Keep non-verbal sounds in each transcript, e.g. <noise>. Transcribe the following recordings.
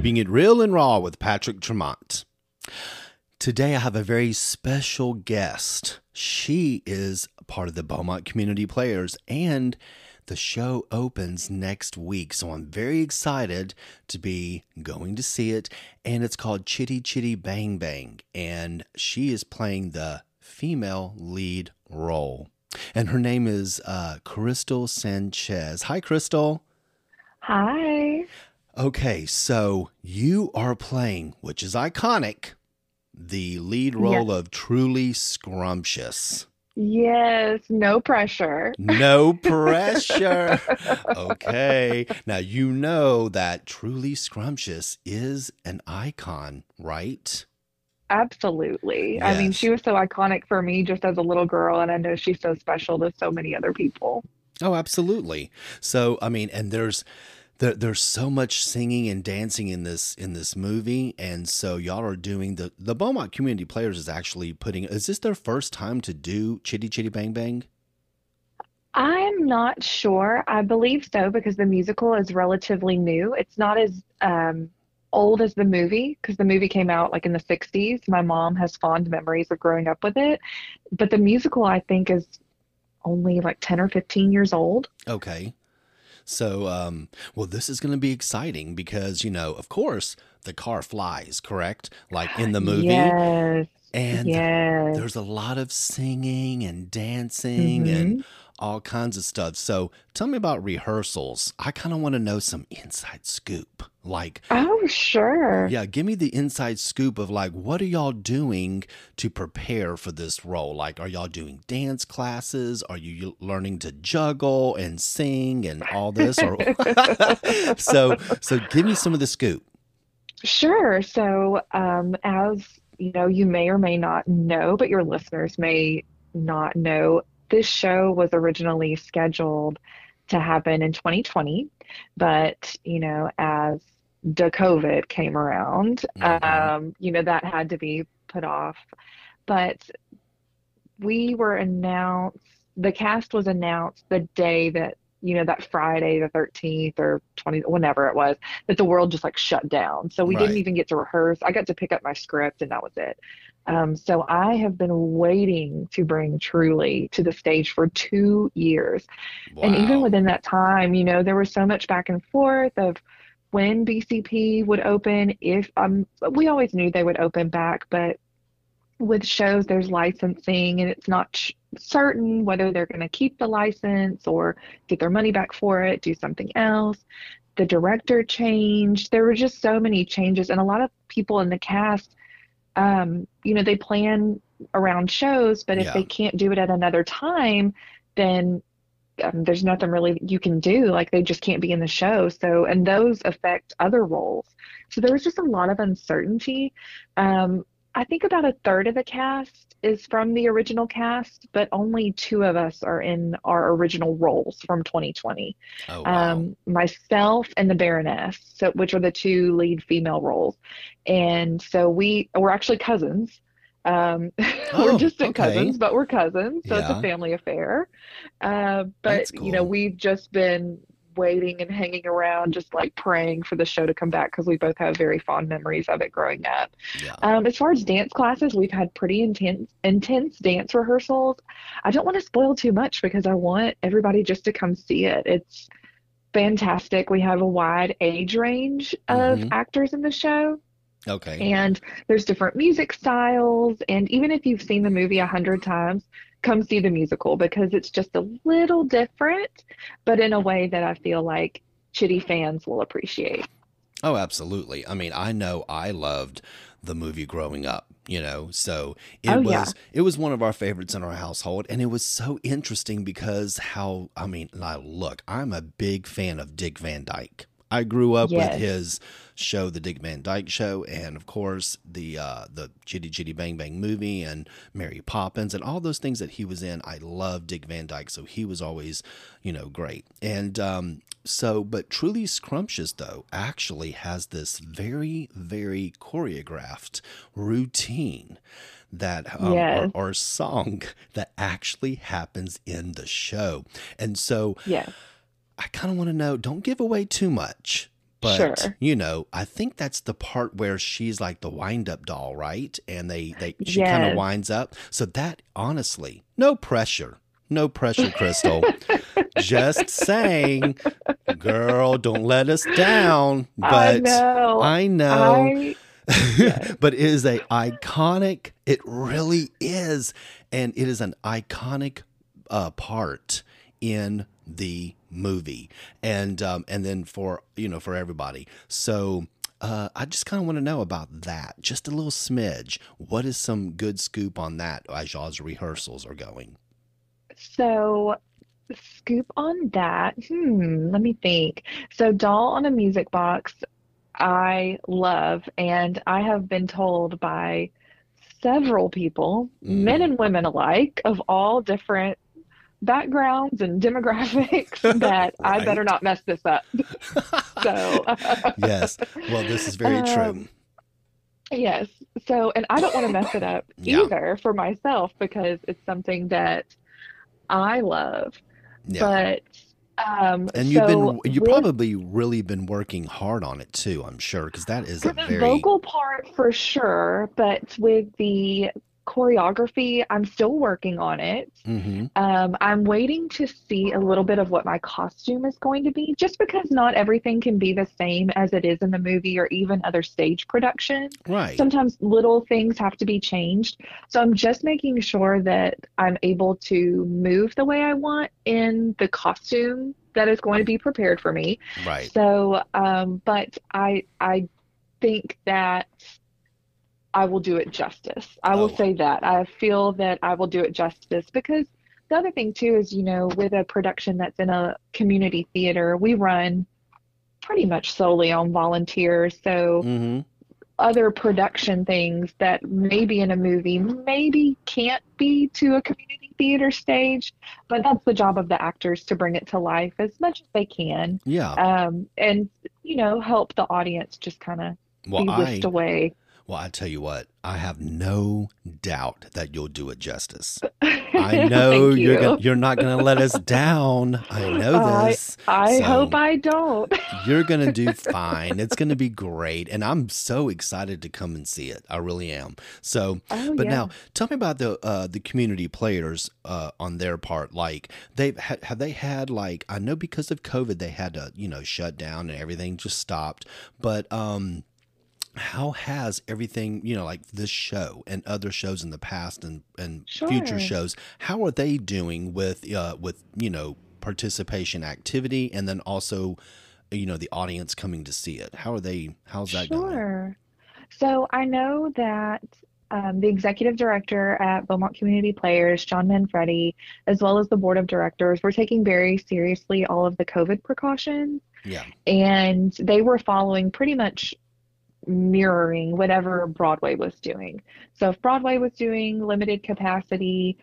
Keeping It Real and Raw with Patrick Tremont. Today, I have a very special guest. She is part of the Beaumont Community Players, and the show opens next week. So I'm very excited to be going to see it. And it's called Chitty Chitty Bang Bang. And she is playing the female lead role. And her name is uh, Krystal Sanchez. Hi, Krystal. Hi. Okay, so you are playing, which is iconic, the lead role Yes. of Truly Scrumptious. Yes, no pressure. No <laughs> pressure. okay. Now, you know that Truly Scrumptious is an icon, right? Absolutely. I mean, she was so iconic for me just as a little girl, and I know she's so special to so many other people. Oh, absolutely. So, I mean, and there's there, there's so much singing and dancing in this in this movie, and so y'all are doing the the Beaumont Community Players is actually putting. Is this their first time to do Chitty Chitty Bang Bang? I'm not sure. I believe so because the musical is relatively new. It's not as um, old as the movie because the movie came out like in the 60s. My mom has fond memories of growing up with it, but the musical I think is only like 10 or 15 years old. Okay. So, um, well, this is going to be exciting because, you know, of course, the car flies, correct? Like in the movie. Yes, And yes. there's a lot of singing and dancing and Mhm. All kinds of stuff. So, tell me about rehearsals. I kind of want to know some inside scoop. Like, Oh, sure. yeah, give me the inside scoop of like, what are y'all doing to prepare for this role? Like, are y'all doing dance classes? Are you learning to juggle and sing and all this? Or <laughs> <laughs> so, so give me some of the scoop. Sure. So, um, as you know, you may or may not know, but your listeners may not know, this show was originally scheduled to happen in 2020, but you know, as the COVID came around, Mhm. um, you know, that had to be put off. But we were announced, the cast was announced the day that, you know, that Friday, the 13th or 20, whenever it was, that the world just like shut down. So we didn't even get to rehearse. I got to pick up my script and that was it. Um, so I have been waiting to bring Truly to the stage for two years. And even within that time, you know, there was so much back and forth of when BCP would open, if um we always knew they would open back, but with shows there's licensing and it's not sh- certain whether they're going to keep the license or get their money back for it, do something else. The director changed. There were just so many changes and a lot of people in the cast um, you know, they plan around shows, but if Yeah. they can't do it at another time, then um, there's nothing really you can do. Like they just can't be in the show. So, and those affect other roles. So there was just a lot of uncertainty. Um, I think about a third of the cast is from the original cast, but only two of us are in our original roles from 2020 Oh, wow. um, myself and the Baroness, so which are the two lead female roles. And so we we're actually cousins. Um, <laughs> Oh, we're distant okay. cousins, but we're cousins, so it's a family affair. Uh, but That's you know, we've just been waiting and hanging around, just like praying for the show to come back because we both have very fond memories of it growing up. yeah. Um, as far as dance classes, we've had pretty intense intense dance rehearsals. I don't want to spoil too much because I want everybody just to come see it. It's fantastic. We have a wide age range of Mhm. actors in the show, Okay. and there's different music styles. And even if you've seen the movie a hundred times, come see the musical because it's just a little different, but in a way that I feel like Chitty fans will appreciate. Oh, absolutely. I mean, I know I loved the movie growing up, you know. So it Oh, was yeah. it was one of our favorites in our household and it was so interesting because how I mean, like, look, I'm a big fan of Dick Van Dyke. I grew up Yes. with his show, The Dick Van Dyke Show, and of course the uh, the Chitty Chitty Bang Bang movie and Mary Poppins and all those things that he was in. I love Dick Van Dyke, so he was always, you know, great. And um, so, but Truly Scrumptious though actually has this very, very choreographed routine that um, Yes. or, or song <laughs> that actually happens in the show. And so Yes. I kind of want to know, don't give away too much, But Sure. you know, I think that's the part where she's like the wind up doll, right? And they they she kind of winds up. So that honestly, no pressure. No pressure, Krystal. <laughs> Just saying, girl, don't let us down. I But know. I know. I <laughs> yes. but it is a iconic it really is and it is an iconic uh, part in the movie and um, and then for you know for everybody so uh, I just kind of want to know about that, just a little smidge. What is some good scoop on that as y'all's rehearsals are going? So, scoop on that. Hmm, let me think. So, Doll on a Music Box, I love, and I have been told by several people, men Mm, and women alike, of all different backgrounds and demographics, <laughs> that I better not mess this up. <laughs> So, yes. Well, this is very true. um, yes. So, and I don't want to <laughs> mess it up Yeah. either for myself because it's something that I love. Yeah. But um, And you've so been you probably really been working hard on it too, I'm sure, because that is a very vocal part for sure, but with the choreography, I'm still working on it. hmm Um, I'm waiting to see a little bit of what my costume is going to be, just because not everything can be the same as it is in the movie or even other stage productions. right. Sometimes little things have to be changed. So I'm just making sure that I'm able to move the way I want in the costume that is going to be prepared for me. Right. So, um, but I I think that I will do it justice. I will Oh, say that. I feel that I will do it justice because the other thing too is, you know, with a production that's in a community theater, we run pretty much solely on volunteers. So hmm other production things that maybe in a movie maybe can't be to a community theater stage, but that's the job of the actors to bring it to life as much as they can Yeah. um, and you know help the audience just kind of Well, be whisked I away. Well, I tell you what, I have no doubt that you'll do it justice. <laughs> I know you. gonna, you're not going to let us down. I <laughs> know I this. I hope So I don't. <laughs> you're going to do fine. It's going to be great, and I'm so excited to come and see it. I really am. So, Oh but yeah, now tell me about the uh, the community players uh, on their part. Like they've had, have they had like I know because of COVID they had to you know shut down and everything just stopped. But um, how has everything you know like this show and other shows in the past and and future shows how are they doing with uh with you know participation activity and then also you know the audience coming to see it? How are they how's that going? Sure. So I know that um, the executive director at Beaumont Community Players, John Manfredi, as well as the board of directors, were taking very seriously all of the COVID precautions, yeah. And they were following pretty much mirroring whatever Broadway was doing. So if Broadway was doing limited capacity,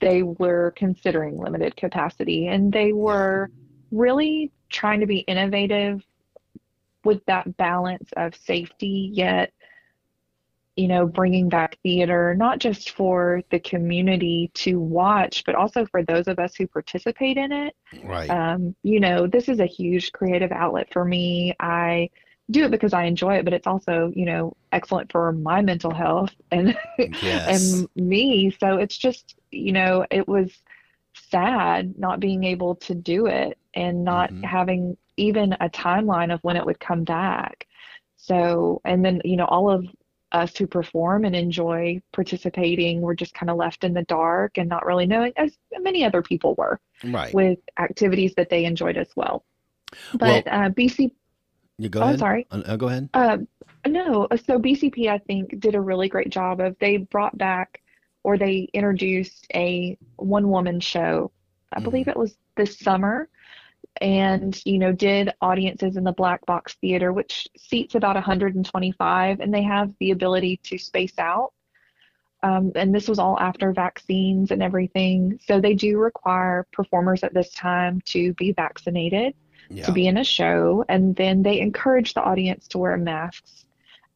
they were considering limited capacity, and they were really trying to be innovative with that balance of safety, yet, you know, bringing back theater, not just for the community to watch, but also for those of us who participate in it. right Um, you know, this is a huge creative outlet for me. I do it because I enjoy it, but it's also, you know, excellent for my mental health and <laughs> yes and me. So it's just, you know, it was sad not being able to do it and not hmm having even a timeline of when it would come back. So, and then, you know, all of us who perform and enjoy participating were just kind of left in the dark and not really knowing, as many other people were, right with activities that they enjoyed as well. well But uh, BC, you go oh, ahead sorry. uh, uh, go ahead Uh, no, so BCP, I think, did a really great job of they brought back or they introduced a one woman show. I believe hmm it was this summer, and you know, did audiences in the Black Box Theater, which seats about 125, and they have the ability to space out. Um, and this was all after vaccines and everything. So they do require performers at this time to be vaccinated to be in a show, and then they encourage the audience to wear masks.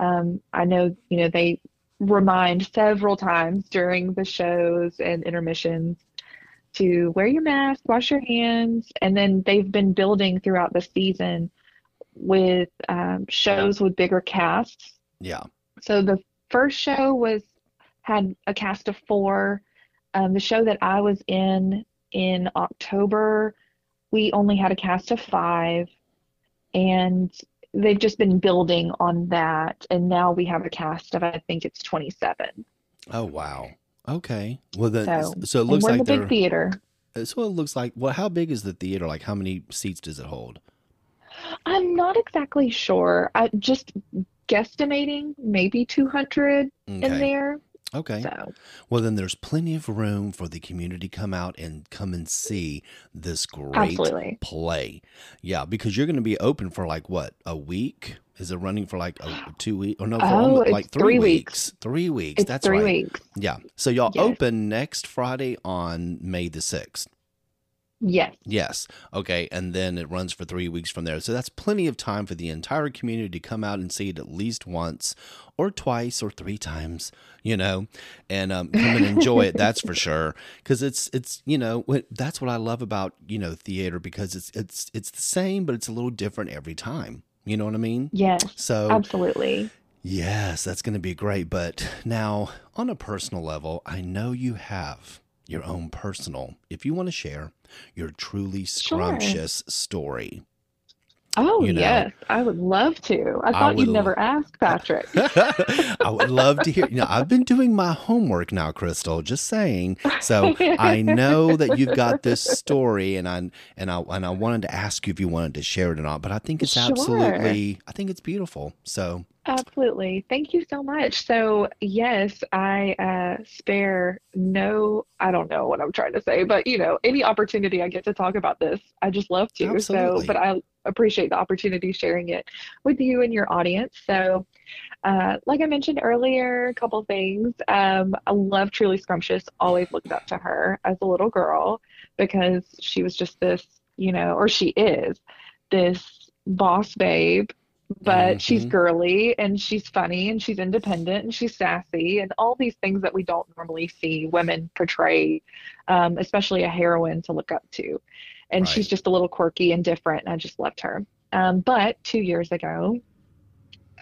Um, I know, you know, they remind several times during the shows and intermissions to wear your mask, wash your hands, and then they've been building throughout the season with um, shows with bigger casts. Yeah. So the first show was had a cast of four. Um, the show that I was in in October, we only had a cast of five, and they've just been building on that, and now we have a cast of I think it's 27. Oh wow. Okay. Well then, So, so it looks like the big theater. Uh, so it looks like. Well, how big is the theater? Like, how many seats does it hold? I'm not exactly sure. I just guesstimating maybe 200 in there. Okay. So, Well, then there's plenty of room for the community to come out and come and see this great absolutely. play. Yeah, because you're going to be open for like what a week? Is it running for like a <gasps> two week? Or no, for Oh, almo- it's like three, three weeks. weeks. Three weeks. It's That's three right. weeks. Yeah. So y'all Yes. open next Friday on May the sixth. Yes. Yes. Okay. And then it runs for three weeks from there. So that's plenty of time for the entire community to come out and see it at least once or twice or three times, you know, and um, come and enjoy it. That's for <laughs> sure. Cause it's, it's, you know, that's what I love about, you know, theater because it's, it's, it's the same, but it's a little different every time. You know what I mean? Yes. So Absolutely. Yes, that's going to be great. But now, on a personal level, I know you have your own personal, if you want to share your truly Sure. scrumptious story. Oh, You know, yes. I would love to. I I thought would you'd never ask, Patrick. <laughs> I would love to hear. You know, I've been doing my homework now, Krystal. Just saying. So I know that you've got this story, and I and I and I wanted to ask you if you wanted to share it or not. But I think it's Sure. absolutely. I think it's beautiful. So Absolutely. Thank you so much. So, yes, I uh, spare no, I don't know what I'm trying to say, but you know, any opportunity I get to talk about this, I just love to. Absolutely. So, but I appreciate the opportunity sharing it with you and your audience. So, uh, like I mentioned earlier, a couple things. Um, I love Truly Scrumptious, always looked up to her as a little girl because she was just this, you know, or she is this boss babe but she's Mhm. girly and she's funny and she's independent and she's sassy and all these things that we don't normally see women portray, um, especially a heroine to look up to. And she's just a little quirky and different, and I just loved her. Um, but two years ago,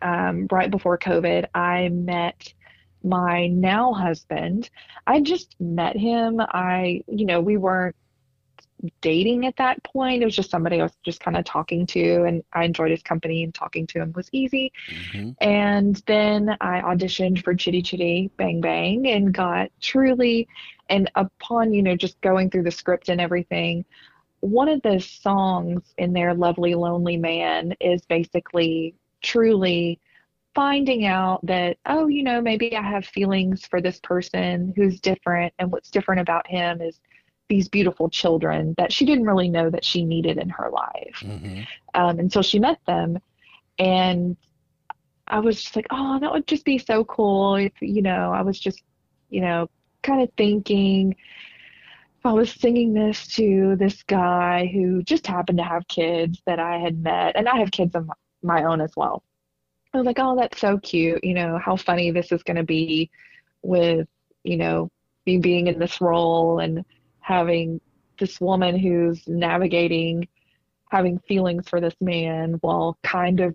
um, right before COVID, I met my now husband. I just met him. I, you know, we weren't dating at that point. It was just somebody I was just kind of talking to, and I enjoyed his company, and talking to him was easy. mhm. And then I auditioned for Chitty Chitty Bang Bang and got truly, and upon, you know, just going through the script and everything, one of the songs in their Lovely Lonely Man is basically truly finding out that, oh, you know, maybe I have feelings for this person who's different, and what's different about him is these beautiful children that she didn't really know that she needed in her life Mhm. um, until she met them. And I was just like, oh, that would just be so cool if, you know, I was just, you know, kind of thinking if I was singing this to this guy who just happened to have kids that I had met, and I have kids of my own as well. I was like, oh, that's so cute. You know, how funny this is going to be with, you know, me being in this role and having this woman who's navigating having feelings for this man while kind of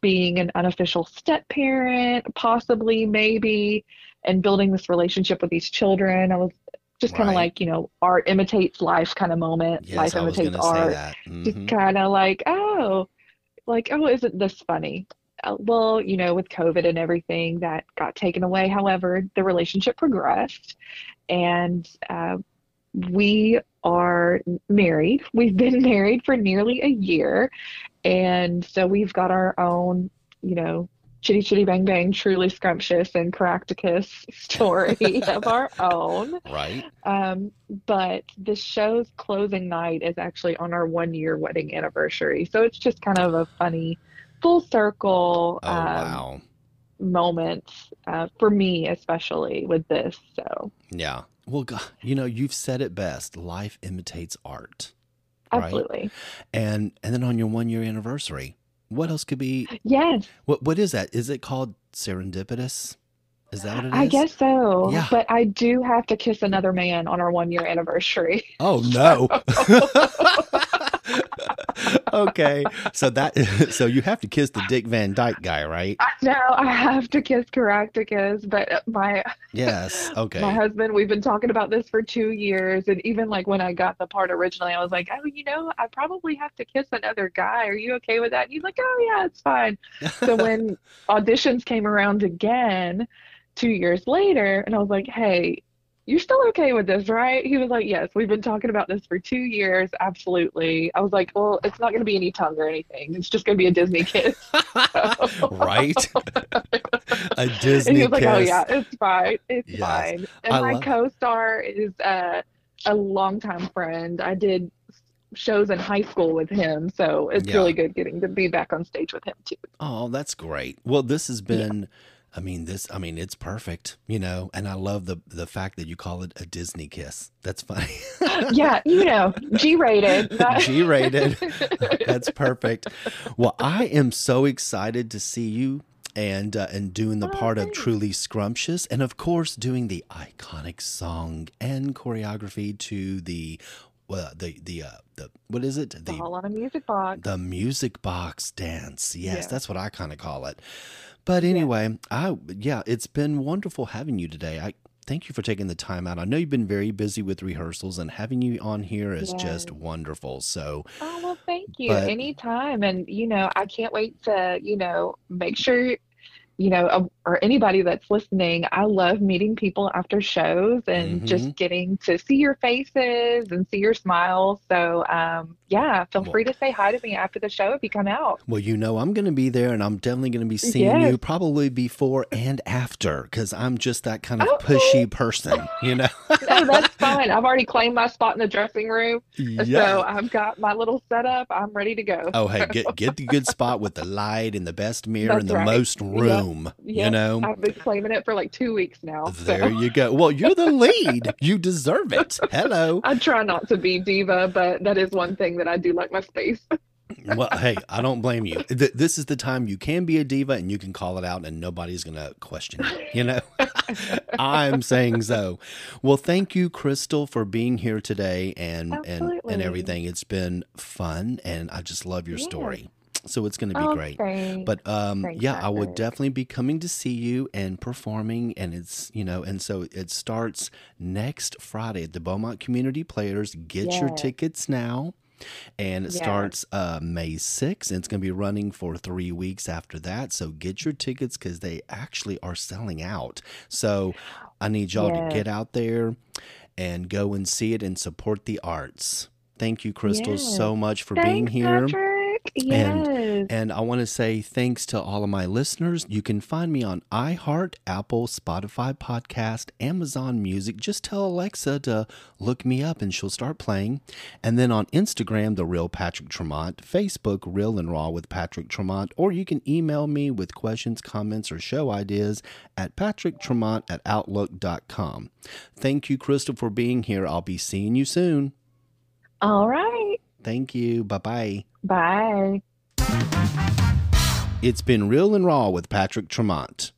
being an unofficial step parent, possibly, maybe, and building this relationship with these children. I was just kind of Right. like, you know, art imitates life kind of moment. Yes, life I imitates going to say art. that. Just kind of like, oh, like, oh, isn't this funny? Uh, well, you know, with COVID and everything that got taken away, however, the relationship progressed and uh, we are married. We've been <laughs> married for nearly a year. And so we've got our own, you know, chitty chitty bang bang, truly scrumptious and caractacus <laughs> story of our own. Right. Um, but the show's closing night is actually on our one year wedding anniversary. So it's just kind of a funny full circle Oh, um, wow. moment uh, for me, especially with this. So Yeah. Well, God, you know, you've said it best. Life imitates art. Right. absolutely. And and then on your one year anniversary, what else could be Yes, what what is that? Is it called serendipitous? Is that what it is? I guess so. Yeah. But I do have to kiss another man on our one year anniversary. Oh no. <laughs> <laughs> <laughs> okay. So that <laughs> so you have to kiss the Dick Van Dyke guy, right? No, I have to kiss Caractacus, but my Yes. <laughs> Okay. My husband, we've been talking about this for two years, and even like when I got the part originally, I was like, oh, you know, I probably have to kiss another guy. Are you okay with that? And he's like, oh yeah, it's fine. So when auditions came around again two years later, and I was like, hey, you're still okay with this, right? He was like, yes, we've been talking about this for two years. Absolutely. I was like, well, it's not going to be any tongue or anything. It's just going to be a Disney <laughs> kiss. right? <laughs> A Disney And he was like, oh yeah, it's fine. It's Yes. fine. And I my love- co-star is uh, a longtime friend. I did shows in high school with him, so it's Yeah. really good getting to be back on stage with him too. Oh, that's great. Well, this has been I mean this I mean it's perfect, you know, and I love the the fact that you call it a Disney kiss. That's funny. <laughs> yeah, you know, G-rated. That- <laughs> G-rated. That's perfect. Well, I am so excited to see you and uh, and doing the Oh, part of. Truly Scrumptious and of course doing the iconic song and choreography to the uh, the the uh, the what is it? It's all on a music box. The music box dance. Yes, Yeah. that's what I kind of call it. But anyway, I yeah, it's been wonderful having you today. I thank you for taking the time out. I know you've been very busy with rehearsals and having you on here is just wonderful. So, Oh, well, thank you. But- Anytime. And, you know, I can't wait to, you know, make sure, you know, or anybody that's listening, I love meeting people after shows and Mhm. just getting to see your faces and see your smiles. So, um, yeah, feel Well- free to say hi to me after the show if you come out. well, you know, I'm going to be there and I'm definitely going to be seeing you probably before and after cuz I'm just that kind of Okay. pushy person, you know. <laughs> No, that's fine. I've already claimed my spot in the dressing room. So I've got my little setup. I'm ready to go. Oh, hey, get get the good spot with the light and the best <laughs> mirror and the right. most Yep. room. You know, I've been claiming it for like two weeks now. so- there you go. Well, you're the lead. <laughs> You deserve it. Hello. <laughs> I try not to be diva, but that is one thing that I do like my space. <laughs> Well, hey, I don't blame you. Th- This is the time you can be a diva and you can call it out and nobody's going to question you. You know, I'm saying so. Well, thank you, Krystal, for being here today and and and everything. It's been fun and I just love your Yeah. story. So it's going to be Oh, great. thanks. But um, Thanks, yeah, I would definitely be coming to see you and performing, and it's you know, and so it starts next Friday at the Beaumont Community Players. Get your tickets now, and it Yes. starts uh, May sixth, and it's going to be running for three weeks after that. So get your tickets because they actually are selling out. So I need y'all Yes. to get out there and go and see it and support the arts. Thank you, Krystal, Yes. so much for being here. Patrick. Yes. And I want to say thanks to all of my listeners. You can find me on iHeart, Apple, Spotify Podcast, Amazon Music. Just tell Alexa to look me up and she'll start playing. And then on Instagram, The Real Patrick Tremont, Facebook, Real and Raw with Patrick Tremont, or you can email me with questions, comments, or show ideas at patricktremont at outlook.com. Thank you, Krystal, for being here. I'll be seeing you soon. All right. Thank you. Bye bye. Bye. It's been Real and Raw with Patrick Tremont.